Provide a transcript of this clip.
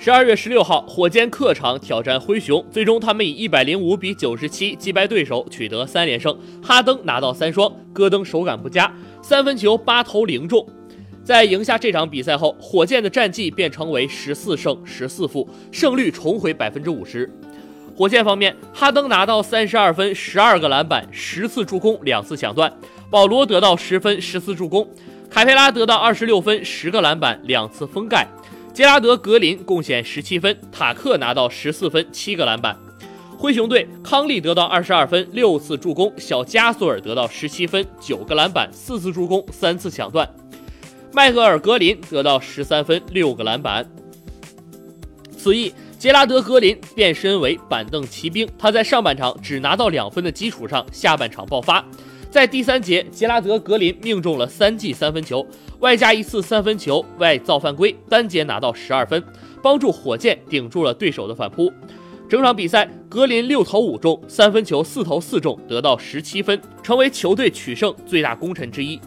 十二月十六号，火箭客场挑战灰熊，最终他们以一百零五比九十七击败对手，取得三连胜。哈登拿到三双，戈登手感不佳，三分球八投零中。在赢下这场比赛后，火箭的战绩变成为十四胜十四负，胜率重回百分之五十。火箭方面，哈登拿到三十二分、十二个篮板、十次助攻、两次抢断；保罗得到十分、十次助攻；凯佩拉得到二十六分、十个篮板、两次封盖；杰拉德·格林贡献十七分；塔克拿到十四分、七个篮板。灰熊队康利得到二十二分、六次助攻；小加索尔得到十七分、九个篮板、四次助攻、三次抢断。迈克尔·格林得到十三分、六个篮板。此役，杰拉德·格林变身为板凳骑兵。他在上半场只拿到两分的基础上，下半场爆发。在第三节，杰拉德·格林命中了三记三分球，外加一次三分球外造犯规，单节拿到十二分，帮助火箭顶住了对手的反扑。整场比赛，格林六投五中，三分球四投四中，得到十七分，成为球队取胜最大功臣之一。